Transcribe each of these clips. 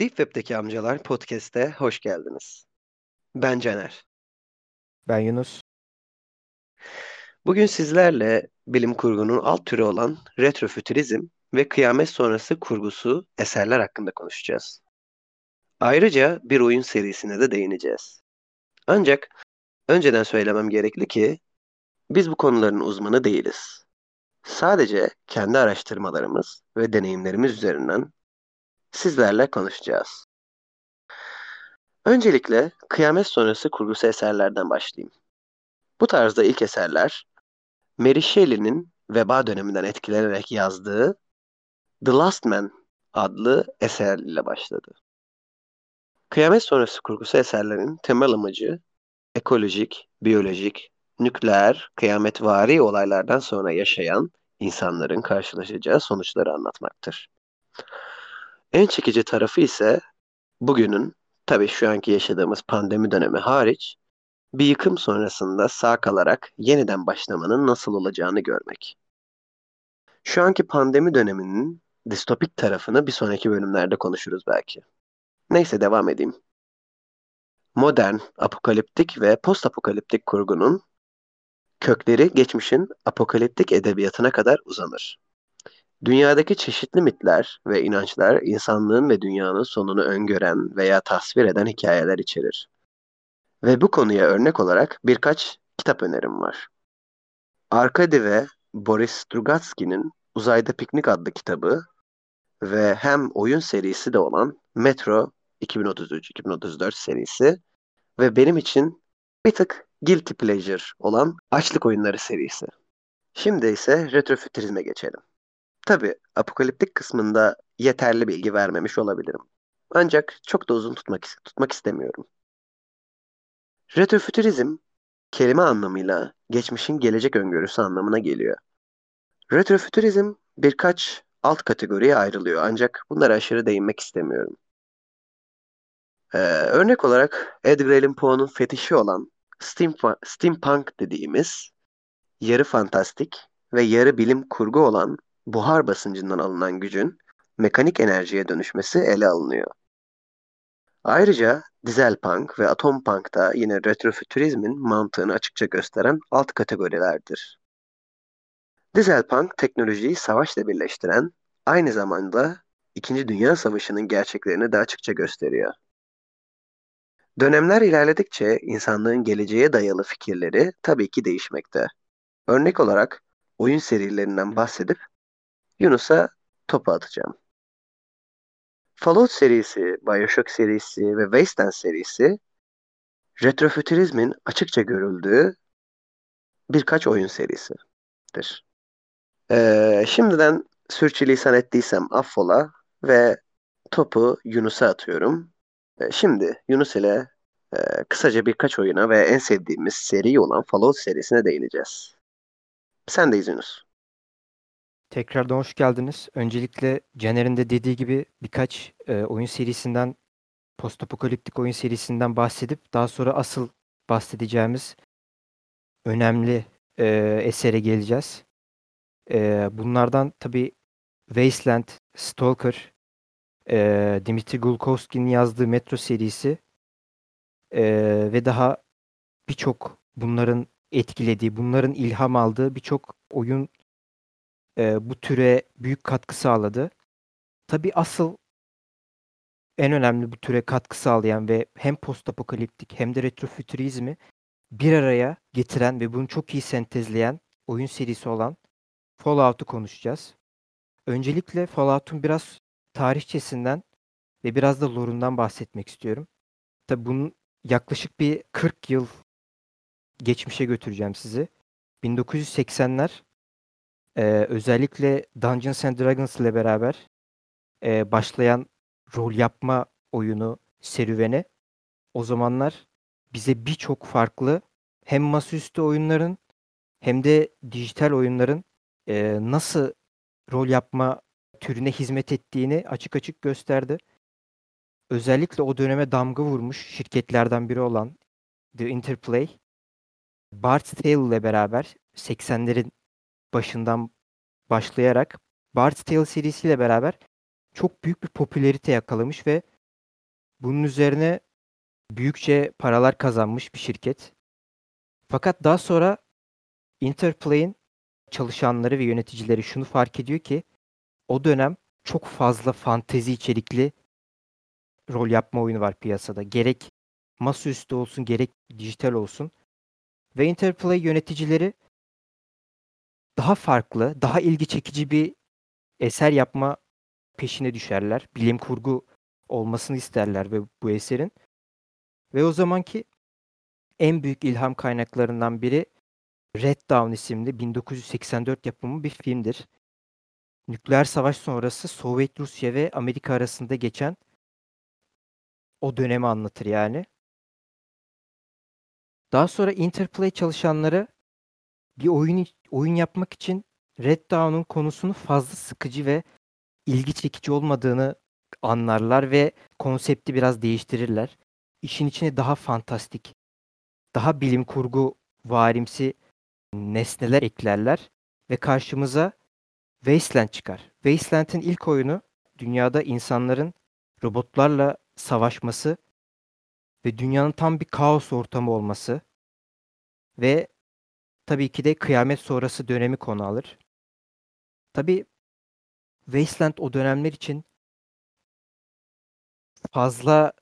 Deep Web'deki Amcalar Podcast'e hoş geldiniz. Ben Caner. Ben Yunus. Bugün sizlerle bilim kurgunun alt türü olan retrofütürizm ve kıyamet sonrası kurgusu eserler hakkında konuşacağız. Ayrıca bir oyun serisine de değineceğiz. Ancak önceden söylemem gerekli ki biz bu konuların uzmanı değiliz. Sadece kendi araştırmalarımız ve deneyimlerimiz üzerinden sizlerle konuşacağız. Öncelikle kıyamet sonrası kurgusu eserlerden başlayayım. Bu tarzda ilk eserler Mary Shelley'nin veba döneminden etkilenerek yazdığı The Last Man adlı eser ile başladı. Kıyamet sonrası kurgusu eserlerin temel amacı ekolojik, biyolojik, nükleer, kıyametvari olaylardan sonra yaşayan insanların karşılaşacağı sonuçları anlatmaktır. En çekici tarafı ise bugünün, tabii şu anki yaşadığımız pandemi dönemi hariç, bir yıkım sonrasında sağ kalarak yeniden başlamanın nasıl olacağını görmek. Şu anki pandemi döneminin distopik tarafını bir sonraki bölümlerde konuşuruz belki. Neyse devam edeyim. Modern, apokaliptik ve postapokaliptik kurgunun kökleri geçmişin apokaliptik edebiyatına kadar uzanır. Dünyadaki çeşitli mitler ve inançlar insanlığın ve dünyanın sonunu öngören veya tasvir eden hikayeler içerir. Ve bu konuya örnek olarak birkaç kitap önerim var. Arkady ve Boris Strugatsky'nin Uzayda Piknik adlı kitabı ve hem oyun serisi de olan Metro 2033-2034 serisi ve benim için bir tık guilty pleasure olan Açlık Oyunları serisi. Şimdi ise retrofütürizme geçelim. Tabi apokaliptik kısmında yeterli bilgi vermemiş olabilirim. Ancak çok da uzun tutmak, tutmak istemiyorum. Retrofütürizm kelime anlamıyla geçmişin gelecek öngörüsü anlamına geliyor. Retrofütürizm birkaç alt kategoriye ayrılıyor ancak bunlara aşırı değinmek istemiyorum. Ee, örnek olarak Edgar Allan Poe'nun fetişi olan steampunk dediğimiz yarı fantastik ve yarı bilim kurgu olan buhar basıncından alınan gücün mekanik enerjiye dönüşmesi ele alınıyor. Ayrıca dizel punk ve atom punk da yine retrofütürizmin mantığını açıkça gösteren alt kategorilerdir. Dizel punk teknolojiyi savaşla birleştiren, aynı zamanda İkinci Dünya Savaşı'nın gerçeklerini de açıkça gösteriyor. Dönemler ilerledikçe insanlığın geleceğe dayalı fikirleri tabii ki değişmekte. Örnek olarak oyun serilerinden bahsedip Yunus'a topu atacağım. Fallout serisi, Bioshock serisi ve Wasteland serisi retrofütürizmin açıkça görüldüğü birkaç oyun serisidir. Ee, şimdiden sürçülisan ettiysem affola ve topu Yunus'a atıyorum. Ee, şimdi Yunus ile e, kısaca birkaç oyuna ve en sevdiğimiz seri olan Fallout serisine değineceğiz. Sendeyiz Yunus. Tekrardan hoş geldiniz. Öncelikle Caner'in de dediği gibi birkaç e, oyun serisinden, postapokaliptik oyun serisinden bahsedip daha sonra asıl bahsedeceğimiz önemli e, esere geleceğiz. E, bunlardan tabii Wasteland, Stalker, e, Dimitri Gulkovski'nin yazdığı Metro serisi e, ve daha birçok bunların etkilediği, bunların ilham aldığı birçok oyun e, bu türe büyük katkı sağladı. Tabii asıl en önemli bu türe katkı sağlayan ve hem postapokaliptik hem de retrofütürizmi bir araya getiren ve bunu çok iyi sentezleyen oyun serisi olan Fallout'u konuşacağız. Öncelikle Fallout'un biraz tarihçesinden ve biraz da lore'undan bahsetmek istiyorum. Tabii bunun yaklaşık bir 40 yıl geçmişe götüreceğim sizi. 1980'ler e, özellikle Dungeons and Dragons ile beraber e, başlayan rol yapma oyunu serüveni o zamanlar bize birçok farklı hem masaüstü oyunların hem de dijital oyunların e, nasıl rol yapma türüne hizmet ettiğini açık açık gösterdi. Özellikle o döneme damga vurmuş şirketlerden biri olan The Interplay, Bard's Tale ile beraber 80'lerin başından başlayarak Bard's Tale serisiyle beraber çok büyük bir popülerite yakalamış ve Bunun üzerine büyükçe paralar kazanmış bir şirket. Fakat daha sonra Interplay'in çalışanları ve yöneticileri şunu fark ediyor ki o dönem çok fazla fantezi içerikli rol yapma oyunu var piyasada. Gerek masaüstü olsun gerek dijital olsun. Ve Interplay yöneticileri daha farklı, daha ilgi çekici bir eser yapma peşine düşerler. Bilim kurgu olmasını isterler ve bu eserin. Ve o zamanki en büyük ilham kaynaklarından biri Red Dawn isimli 1984 yapımı bir filmdir. Nükleer savaş sonrası Sovyet Rusya ve Amerika arasında geçen o dönemi anlatır yani. Daha sonra Interplay çalışanları bir oyun oyun yapmak için Red Dawn'un konusunu fazla sıkıcı ve ilgi çekici olmadığını anlarlar ve konsepti biraz değiştirirler. İşin içine daha fantastik, daha bilim kurgu varimsi nesneler eklerler ve karşımıza Wasteland çıkar. Wasteland'in ilk oyunu dünyada insanların robotlarla savaşması ve dünyanın tam bir kaos ortamı olması ve tabii ki de kıyamet sonrası dönemi konu alır. Tabii Wasteland o dönemler için fazla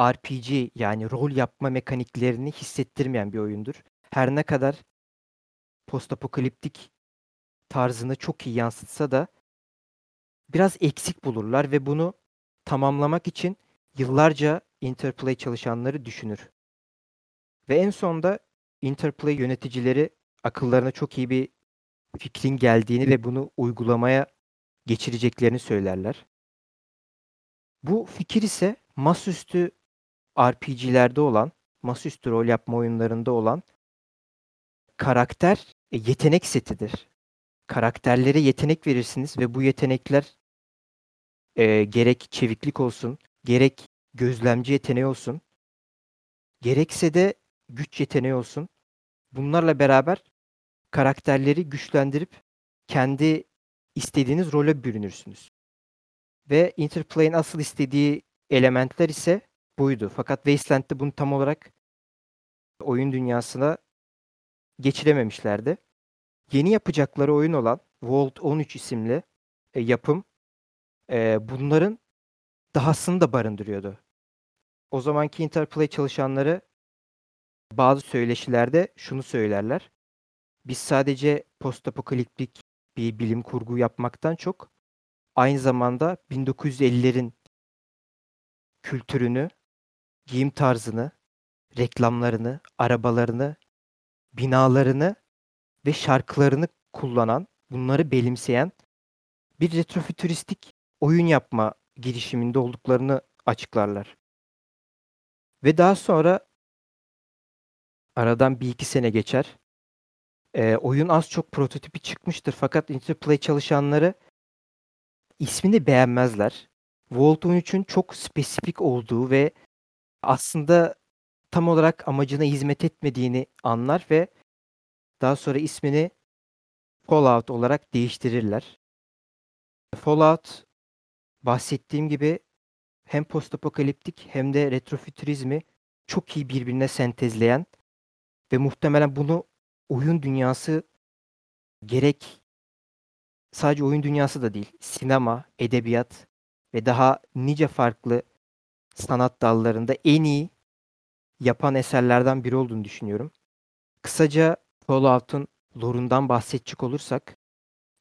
RPG yani rol yapma mekaniklerini hissettirmeyen bir oyundur. Her ne kadar postapokaliptik tarzını çok iyi yansıtsa da biraz eksik bulurlar ve bunu tamamlamak için yıllarca Interplay çalışanları düşünür. Ve en sonda Interplay yöneticileri akıllarına çok iyi bir fikrin geldiğini ve bunu uygulamaya geçireceklerini söylerler. Bu fikir ise masaüstü RPG'lerde olan, masaüstü rol yapma oyunlarında olan karakter e, yetenek setidir. Karakterlere yetenek verirsiniz ve bu yetenekler e, gerek çeviklik olsun, gerek gözlemci yeteneği olsun, gerekse de güç yeteneği olsun. Bunlarla beraber karakterleri güçlendirip kendi istediğiniz role bürünürsünüz. Ve Interplay'in asıl istediği elementler ise buydu. Fakat Wasteland'de bunu tam olarak oyun dünyasına geçirememişlerdi. Yeni yapacakları oyun olan Vault 13 isimli e, yapım e, bunların dahasını da barındırıyordu. O zamanki Interplay çalışanları bazı söyleşilerde şunu söylerler. Biz sadece postapokaliptik bir bilim kurgu yapmaktan çok aynı zamanda 1950'lerin kültürünü, giyim tarzını, reklamlarını, arabalarını, binalarını ve şarkılarını kullanan, bunları benimseyen bir retrofütüristik oyun yapma girişiminde olduklarını açıklarlar. Ve daha sonra aradan bir iki sene geçer. E, oyun az çok prototipi çıkmıştır fakat Interplay çalışanları ismini beğenmezler. Vault 13'ün çok spesifik olduğu ve aslında tam olarak amacına hizmet etmediğini anlar ve daha sonra ismini Fallout olarak değiştirirler. Fallout bahsettiğim gibi hem postapokaliptik hem de retrofütürizmi çok iyi birbirine sentezleyen ve muhtemelen bunu oyun dünyası gerek sadece oyun dünyası da değil, sinema, edebiyat ve daha nice farklı sanat dallarında en iyi yapan eserlerden biri olduğunu düşünüyorum. Kısaca Fallout'un lore'undan bahsedecek olursak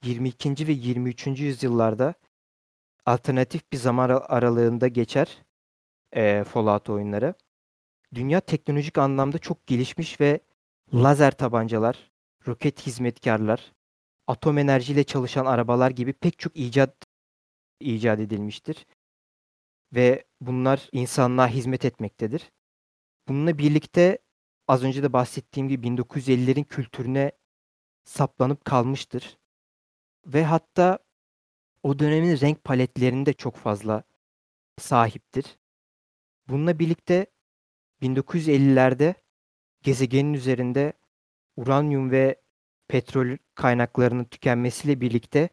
22. ve 23. yüzyıllarda alternatif bir zaman aralığında geçer e, Fallout oyunları. Dünya teknolojik anlamda çok gelişmiş ve lazer tabancalar, roket hizmetkarlar, atom enerjiyle çalışan arabalar gibi pek çok icat icat edilmiştir. Ve bunlar insanlığa hizmet etmektedir. Bununla birlikte az önce de bahsettiğim gibi 1950'lerin kültürüne saplanıp kalmıştır. Ve hatta o dönemin renk paletlerinde çok fazla sahiptir. Bununla birlikte 1950'lerde gezegenin üzerinde uranyum ve petrol kaynaklarının tükenmesiyle birlikte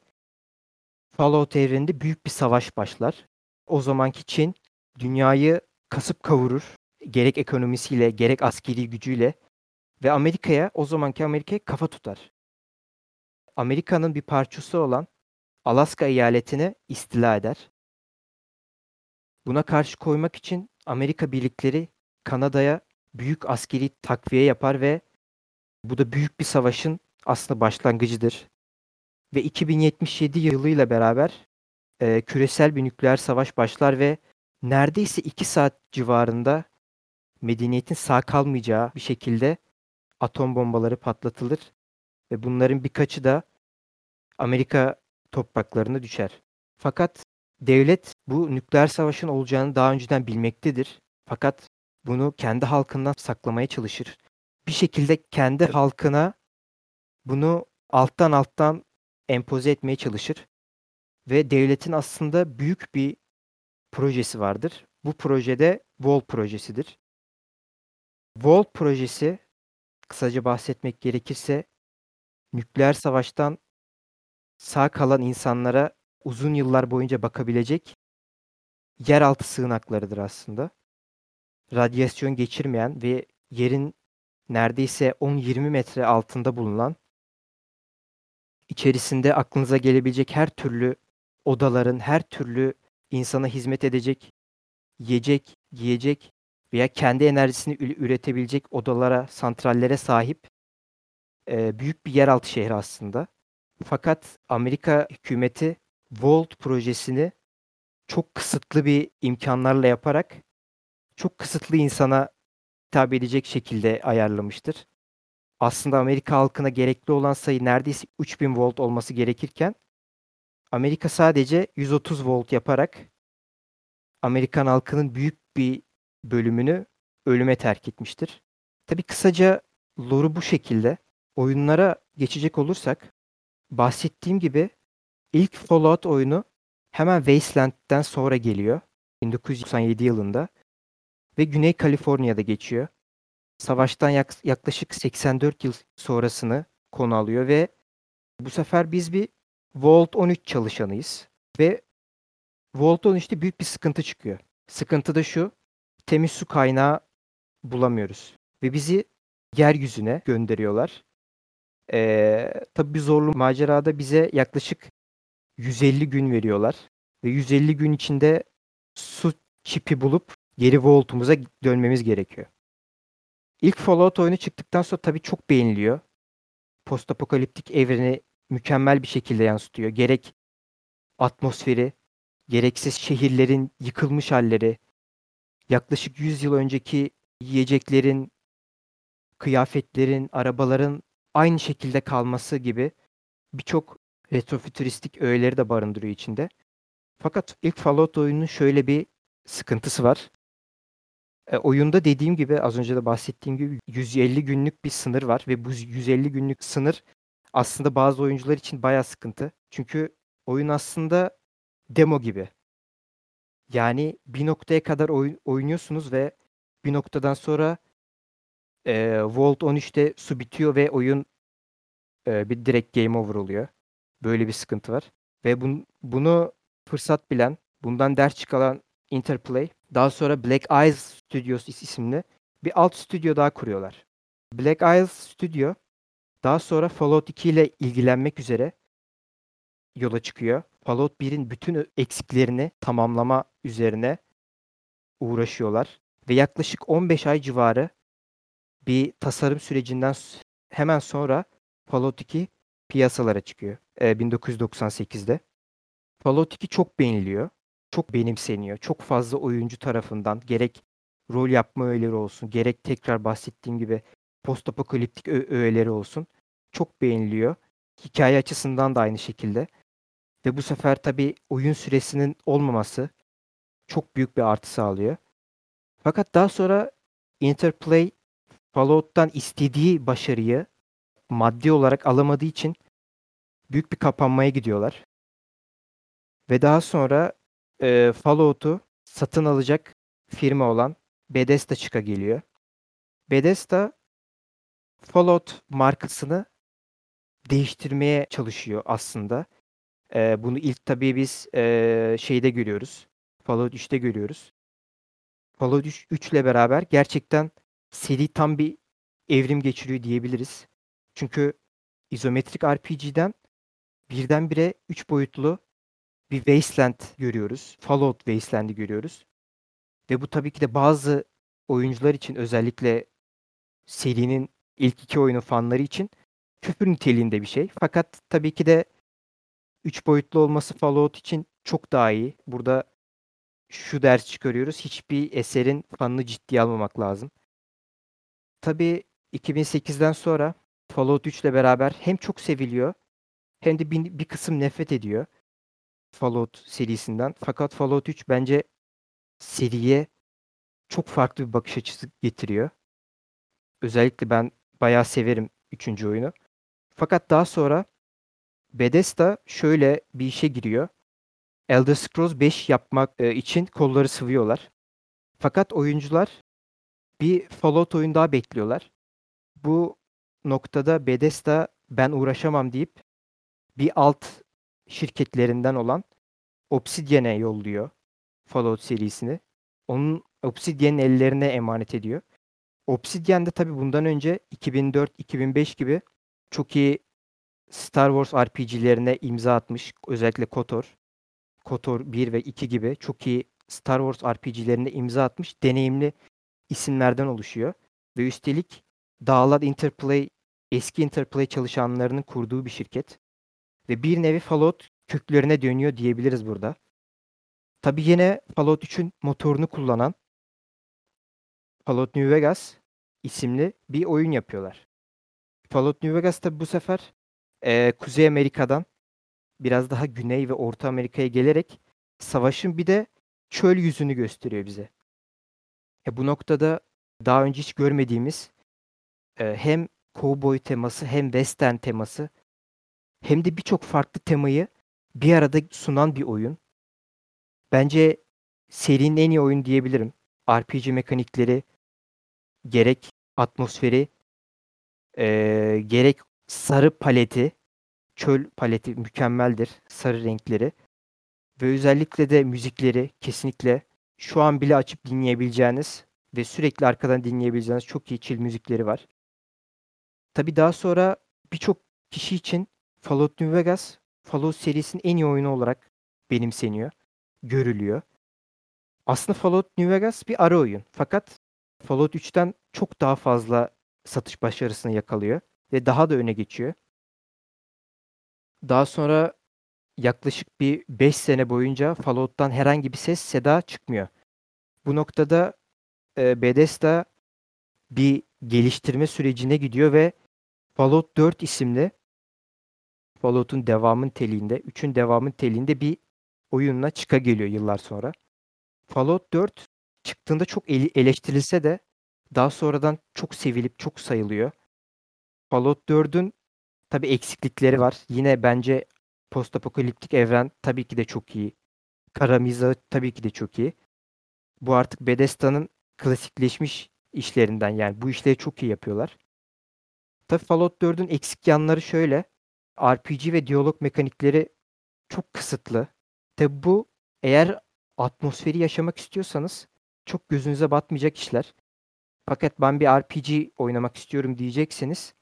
Fallout evreninde büyük bir savaş başlar. O zamanki Çin dünyayı kasıp kavurur. Gerek ekonomisiyle gerek askeri gücüyle ve Amerika'ya o zamanki Amerika'ya kafa tutar. Amerika'nın bir parçası olan Alaska eyaletini istila eder. Buna karşı koymak için Amerika birlikleri Kanada'ya büyük askeri takviye yapar ve bu da büyük bir savaşın aslında başlangıcıdır. Ve 2077 yılıyla beraber e, küresel bir nükleer savaş başlar ve neredeyse 2 saat civarında medeniyetin sağ kalmayacağı bir şekilde atom bombaları patlatılır ve bunların birkaçı da Amerika topraklarına düşer. Fakat devlet bu nükleer savaşın olacağını daha önceden bilmektedir. Fakat bunu kendi halkından saklamaya çalışır. Bir şekilde kendi halkına bunu alttan alttan empoze etmeye çalışır. Ve devletin aslında büyük bir projesi vardır. Bu projede Wall projesidir. Wall projesi kısaca bahsetmek gerekirse nükleer savaştan sağ kalan insanlara uzun yıllar boyunca bakabilecek yeraltı sığınaklarıdır aslında. Radyasyon geçirmeyen ve yerin neredeyse 10-20 metre altında bulunan içerisinde aklınıza gelebilecek her türlü odaların, her türlü insana hizmet edecek yiyecek, giyecek veya kendi enerjisini üretebilecek odalara, santrallere sahip e, büyük bir yeraltı şehri aslında. Fakat Amerika hükümeti Volt projesini çok kısıtlı bir imkanlarla yaparak çok kısıtlı insana hitap edecek şekilde ayarlamıştır. Aslında Amerika halkına gerekli olan sayı neredeyse 3000 volt olması gerekirken Amerika sadece 130 volt yaparak Amerikan halkının büyük bir bölümünü ölüme terk etmiştir. Tabi kısaca lore'u bu şekilde. Oyunlara geçecek olursak bahsettiğim gibi ilk Fallout oyunu hemen Wasteland'den sonra geliyor. 1997 yılında ve Güney Kaliforniya'da geçiyor. Savaştan yaklaşık 84 yıl sonrasını konu alıyor ve bu sefer biz bir Vault 13 çalışanıyız ve Vault 13'te büyük bir sıkıntı çıkıyor. Sıkıntı da şu, temiz su kaynağı bulamıyoruz ve bizi yeryüzüne gönderiyorlar. Ee, tabii bir zorlu macerada bize yaklaşık 150 gün veriyorlar. Ve 150 gün içinde su çipi bulup geri Vault'umuza dönmemiz gerekiyor. İlk Fallout oyunu çıktıktan sonra tabii çok beğeniliyor. Postapokaliptik evreni mükemmel bir şekilde yansıtıyor. Gerek atmosferi, gereksiz şehirlerin yıkılmış halleri, yaklaşık 100 yıl önceki yiyeceklerin, kıyafetlerin, arabaların aynı şekilde kalması gibi birçok retrofütüristik öğeleri de barındırıyor içinde. Fakat ilk Fallout oyunun şöyle bir sıkıntısı var. E, oyunda dediğim gibi az önce de bahsettiğim gibi 150 günlük bir sınır var ve bu 150 günlük sınır aslında bazı oyuncular için bayağı sıkıntı. Çünkü oyun aslında demo gibi. Yani bir noktaya kadar oyun, oynuyorsunuz ve bir noktadan sonra e, Vault 13'te su bitiyor ve oyun e, bir direkt game over oluyor. Böyle bir sıkıntı var. Ve bun, bunu fırsat bilen, bundan ders çıkaran Interplay daha sonra Black Eyes Studios isimli bir alt stüdyo daha kuruyorlar. Black Eyes Studio daha sonra Fallout 2 ile ilgilenmek üzere yola çıkıyor. Fallout 1'in bütün eksiklerini tamamlama üzerine uğraşıyorlar ve yaklaşık 15 ay civarı bir tasarım sürecinden hemen sonra Fallout 2 piyasalara çıkıyor e, 1998'de. Fallout 2 çok beğeniliyor, çok benimseniyor. Çok fazla oyuncu tarafından gerek rol yapma öğeleri olsun, gerek tekrar bahsettiğim gibi post apokaliptik öğeleri olsun. Çok beğeniliyor. Hikaye açısından da aynı şekilde. Ve bu sefer tabii oyun süresinin olmaması çok büyük bir artı sağlıyor. Fakat daha sonra Interplay Fallout'tan istediği başarıyı maddi olarak alamadığı için büyük bir kapanmaya gidiyorlar. Ve daha sonra e, Fallout'u satın alacak firma olan Bethesda çıka geliyor. Bethesda Fallout markasını değiştirmeye çalışıyor aslında. E, bunu ilk tabii biz e, şeyde görüyoruz. Fallout 3'te görüyoruz. Fallout 3, 3 ile beraber gerçekten seri tam bir evrim geçiriyor diyebiliriz. Çünkü izometrik RPG'den birdenbire 3 boyutlu bir Wasteland görüyoruz. Fallout Wasteland'i görüyoruz. Ve bu tabii ki de bazı oyuncular için özellikle serinin ilk iki oyunu fanları için küfür niteliğinde bir şey. Fakat tabii ki de 3 boyutlu olması Fallout için çok daha iyi. Burada şu ders çıkarıyoruz. Hiçbir eserin fanını ciddiye almamak lazım. Tabii 2008'den sonra Fallout 3 ile beraber hem çok seviliyor hem de bir, bir kısım nefret ediyor Fallout serisinden. Fakat Fallout 3 bence seriye çok farklı bir bakış açısı getiriyor. Özellikle ben bayağı severim 3. oyunu. Fakat daha sonra Bethesda şöyle bir işe giriyor. Elder Scrolls 5 yapmak e, için kolları sıvıyorlar. Fakat oyuncular bir Fallout oyun daha bekliyorlar. Bu noktada Bethesda ben uğraşamam deyip bir alt şirketlerinden olan Obsidian'e yolluyor Fallout serisini. Onun Obsidian'ın ellerine emanet ediyor. Obsidian de tabii bundan önce 2004-2005 gibi çok iyi Star Wars RPG'lerine imza atmış. Özellikle KOTOR. KOTOR 1 ve 2 gibi çok iyi Star Wars RPG'lerine imza atmış deneyimli isimlerden oluşuyor. Ve üstelik Dağlar Interplay eski Interplay çalışanlarının kurduğu bir şirket. Ve bir nevi Fallout köklerine dönüyor diyebiliriz burada. Tabi yine Fallout 3'ün motorunu kullanan Fallout New Vegas isimli bir oyun yapıyorlar. Fallout New Vegas tabi bu sefer e, Kuzey Amerika'dan biraz daha Güney ve Orta Amerika'ya gelerek savaşın bir de çöl yüzünü gösteriyor bize. E, bu noktada daha önce hiç görmediğimiz e, hem cowboy teması hem western teması hem de birçok farklı temayı bir arada sunan bir oyun. Bence serinin en iyi oyun diyebilirim. RPG mekanikleri gerek atmosferi e, gerek sarı paleti çöl paleti mükemmeldir. Sarı renkleri ve özellikle de müzikleri kesinlikle şu an bile açıp dinleyebileceğiniz ve sürekli arkadan dinleyebileceğiniz çok iyi chill müzikleri var. Tabi daha sonra birçok kişi için Fallout New Vegas, Fallout serisinin en iyi oyunu olarak benimseniyor, görülüyor. Aslında Fallout New Vegas bir ara oyun. Fakat Fallout 3'ten çok daha fazla satış başarısını yakalıyor ve daha da öne geçiyor. Daha sonra yaklaşık bir 5 sene boyunca Fallout'tan herhangi bir ses seda çıkmıyor. Bu noktada e, Bethesda bir geliştirme sürecine gidiyor ve Fallout 4 isimli Fallout'un devamın telinde, 3'ün devamın telinde bir oyunla çıka geliyor yıllar sonra. Fallout 4 çıktığında çok eleştirilse de daha sonradan çok sevilip çok sayılıyor. Fallout 4'ün tabi eksiklikleri var. Yine bence postapokaliptik evren tabii ki de çok iyi. Kara mizahı tabii ki de çok iyi. Bu artık Bethesda'nın klasikleşmiş işlerinden yani bu işleri çok iyi yapıyorlar. Tabii Fallout 4'ün eksik yanları şöyle. RPG ve diyalog mekanikleri çok kısıtlı. Tabi bu eğer atmosferi yaşamak istiyorsanız çok gözünüze batmayacak işler. Fakat ben bir RPG oynamak istiyorum diyecekseniz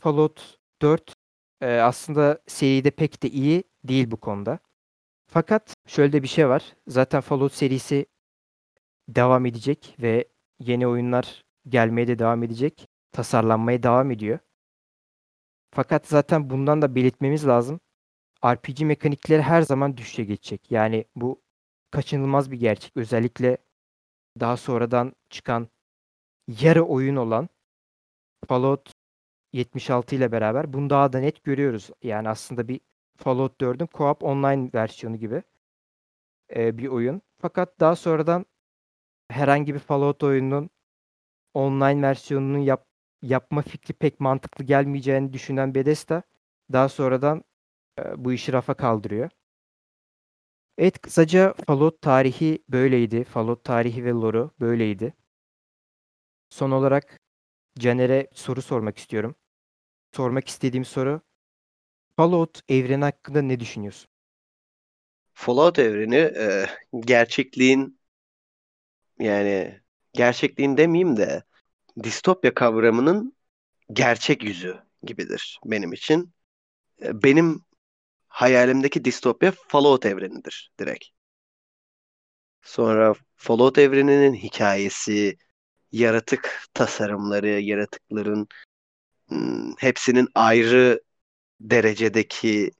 Fallout 4 e, aslında seride pek de iyi değil bu konuda. Fakat şöyle de bir şey var. Zaten Fallout serisi devam edecek ve yeni oyunlar gelmeye de devam edecek. Tasarlanmaya devam ediyor. Fakat zaten bundan da belirtmemiz lazım. RPG mekanikleri her zaman düşüşe geçecek. Yani bu kaçınılmaz bir gerçek. Özellikle daha sonradan çıkan yarı oyun olan Fallout 76 ile beraber bunu daha da net görüyoruz. Yani aslında bir Fallout 4'ün co-op online versiyonu gibi e, bir oyun. Fakat daha sonradan herhangi bir Fallout oyununun online versiyonunun yap, yapma fikri pek mantıklı gelmeyeceğini düşünen Bethesda daha sonradan e, bu işi rafa kaldırıyor. Evet kısaca Fallout tarihi böyleydi. Fallout tarihi ve lore'u böyleydi. Son olarak Caner'e soru sormak istiyorum. Sormak istediğim soru Fallout evreni hakkında ne düşünüyorsun? Fallout evreni e, gerçekliğin yani gerçekliğin demeyeyim de distopya kavramının gerçek yüzü gibidir benim için. E, Benim hayalimdeki distopya Fallout evrenidir direkt. Sonra Fallout evreninin hikayesi, yaratık tasarımları, yaratıkların hmm, hepsinin ayrı derecedeki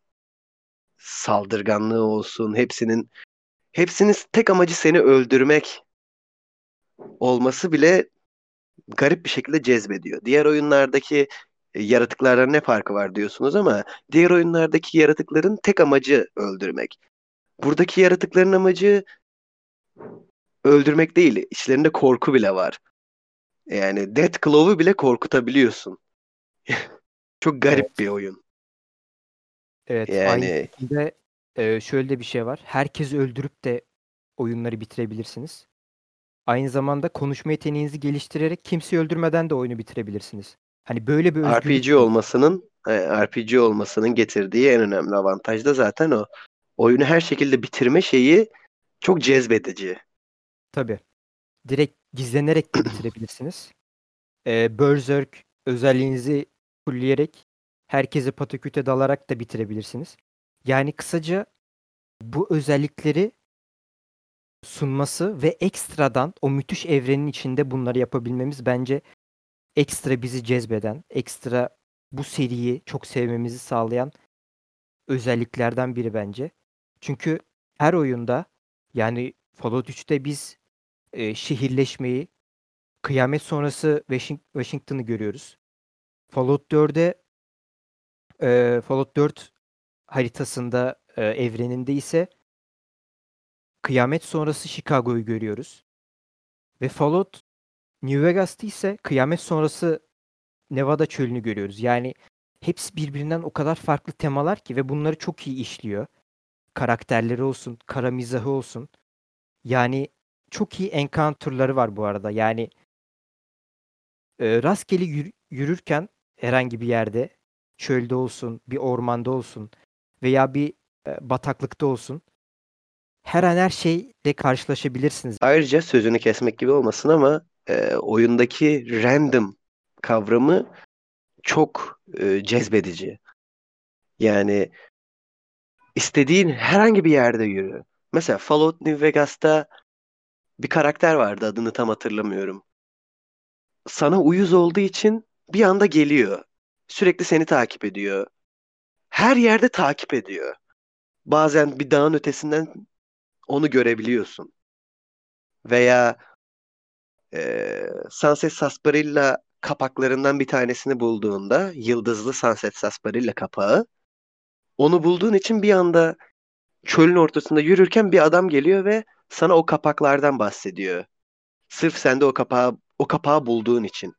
saldırganlığı olsun, hepsinin hepsinin tek amacı seni öldürmek olması bile garip bir şekilde cezbediyor. Diğer oyunlardaki e, yaratıklardan ne farkı var diyorsunuz ama diğer oyunlardaki yaratıkların tek amacı öldürmek. Buradaki yaratıkların amacı öldürmek değil. İçlerinde korku bile var. Yani Death Claw'u bile korkutabiliyorsun. Çok garip Evet. bir oyun. Evet, aynı Yani şekilde e, şöyle bir şey var. Herkesi öldürüp de oyunları bitirebilirsiniz. Aynı zamanda konuşma yeteneğinizi geliştirerek kimseyi öldürmeden de oyunu bitirebilirsiniz. Hani böyle bir özgürlük RPG olmasının e, RPG olmasının getirdiği en önemli avantaj da zaten o. Oyunu her şekilde bitirme şeyi çok cezbedici. tabii. Direkt gizlenerek de bitirebilirsiniz. E, Berserk özelliğinizi fullleyerek herkese pataküte dalarak da bitirebilirsiniz. Yani kısaca bu özellikleri sunması ve ekstradan o müthiş evrenin içinde bunları yapabilmemiz bence ekstra bizi cezbeden, ekstra bu seriyi çok sevmemizi sağlayan özelliklerden biri bence. Çünkü her oyunda yani Fallout 3'te biz e, şehirleşmeyi, kıyamet sonrası Washing- Washington'ı görüyoruz. Fallout 4'de e, Fallout 4 haritasında e, evreninde ise kıyamet sonrası Chicago'yu görüyoruz. Ve Fallout New Vegas'ta ise kıyamet sonrası Nevada çölünü görüyoruz. Yani hepsi birbirinden o kadar farklı temalar ki ve bunları çok iyi işliyor. Karakterleri olsun, kara mizahı olsun. Yani çok iyi encounter'ları var bu arada. Yani e, rastgele yürü- yürürken herhangi bir yerde çölde olsun, bir ormanda olsun veya bir e, bataklıkta olsun her an her şeyle karşılaşabilirsiniz. Ayrıca sözünü kesmek gibi olmasın ama e, oyundaki random kavramı çok e, cezbedici. Yani istediğin herhangi bir yerde yürü. Mesela Fallout New Vegas'ta bir karakter vardı adını tam hatırlamıyorum. Sana uyuz olduğu için bir anda geliyor. Sürekli seni takip ediyor. Her yerde takip ediyor. Bazen bir dağın ötesinden onu görebiliyorsun. Veya e, Sunset Sarsaparilla kapaklarından bir tanesini bulduğunda yıldızlı Sunset Sarsaparilla kapağı onu bulduğun için bir anda çölün ortasında yürürken bir adam geliyor ve sana o kapaklardan bahsediyor. Sırf sen de o kapağı o kapağı bulduğun için.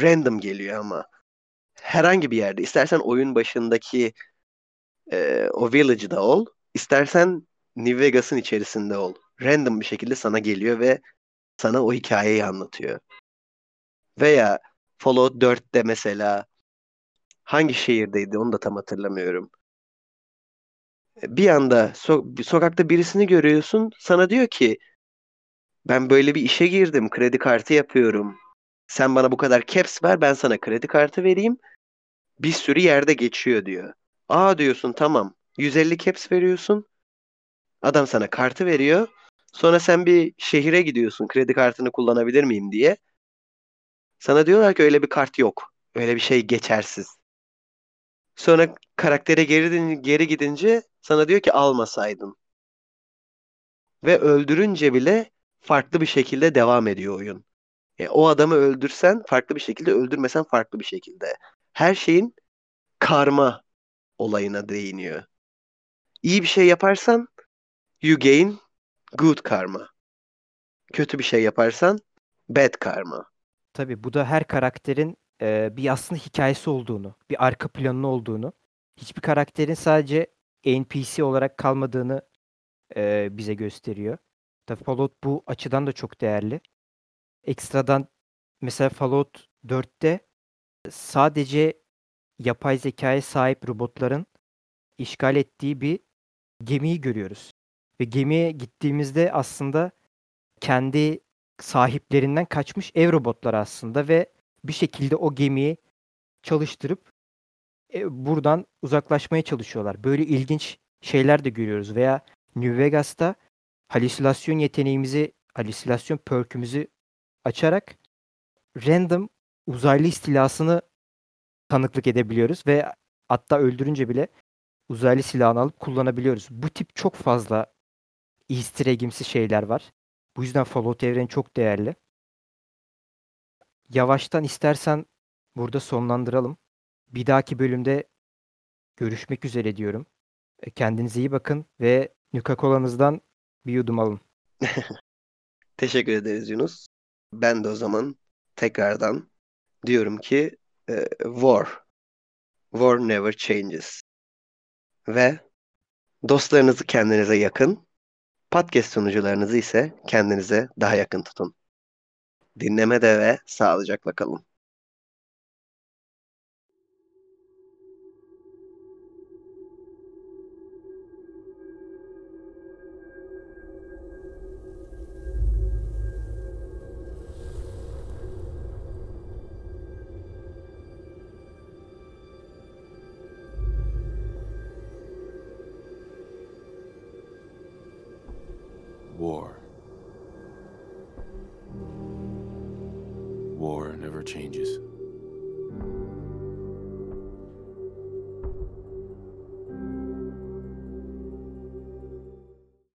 Random geliyor ama. Herhangi bir yerde. İstersen oyun başındaki e, o village'da ol. istersen New Vegas'ın içerisinde ol. Random bir şekilde sana geliyor ve sana o hikayeyi anlatıyor. Veya Fallout 4'te mesela hangi şehirdeydi onu da tam hatırlamıyorum. Bir anda so- sokakta birisini görüyorsun. Sana diyor ki ben böyle bir işe girdim. Kredi kartı yapıyorum. Sen bana bu kadar caps ver ben sana kredi kartı vereyim. Bir sürü yerde geçiyor diyor. Aa diyorsun tamam. 150 caps veriyorsun. Adam sana kartı veriyor. Sonra sen bir şehire gidiyorsun kredi kartını kullanabilir miyim diye. Sana diyorlar ki öyle bir kart yok. Öyle bir şey geçersiz. Sonra karaktere geri, geri gidince sana diyor ki almasaydın. Ve öldürünce bile farklı bir şekilde devam ediyor oyun. E, o adamı öldürsen farklı bir şekilde, öldürmesen farklı bir şekilde. Her şeyin karma olayına değiniyor. İyi bir şey yaparsan you gain good karma. Kötü bir şey yaparsan bad karma. Tabii bu da her karakterin e, bir aslında hikayesi olduğunu, bir arka planı olduğunu, hiçbir karakterin sadece NPC olarak kalmadığını e, bize gösteriyor. Tabii Fallout bu açıdan da çok değerli. Ekstradan mesela Fallout 4'te sadece yapay zekaya sahip robotların işgal ettiği bir gemiyi görüyoruz. Ve gemiye gittiğimizde aslında kendi sahiplerinden kaçmış ev robotları aslında ve bir şekilde o gemiyi çalıştırıp e, buradan uzaklaşmaya çalışıyorlar. Böyle ilginç şeyler de görüyoruz veya New Vegas'ta halüsinasyon yeteneğimizi, halüsinasyon perk'ümüzü açarak random uzaylı istilasını tanıklık edebiliyoruz ve hatta öldürünce bile uzaylı silahını alıp kullanabiliyoruz. Bu tip çok fazla easter egg'imsi şeyler var. Bu yüzden Fallout evreni çok değerli. Yavaştan istersen burada sonlandıralım. Bir dahaki bölümde görüşmek üzere diyorum. E, kendinize iyi bakın ve Nuka-Cola'nızdan bir yudum alın. Teşekkür ederiz Yunus. Ben de o zaman tekrardan diyorum ki e, war. War never changes. Ve dostlarınızı kendinize yakın, podcast sunucularınızı ise kendinize daha yakın tutun. Dinlemede ve sağlıcakla kalın.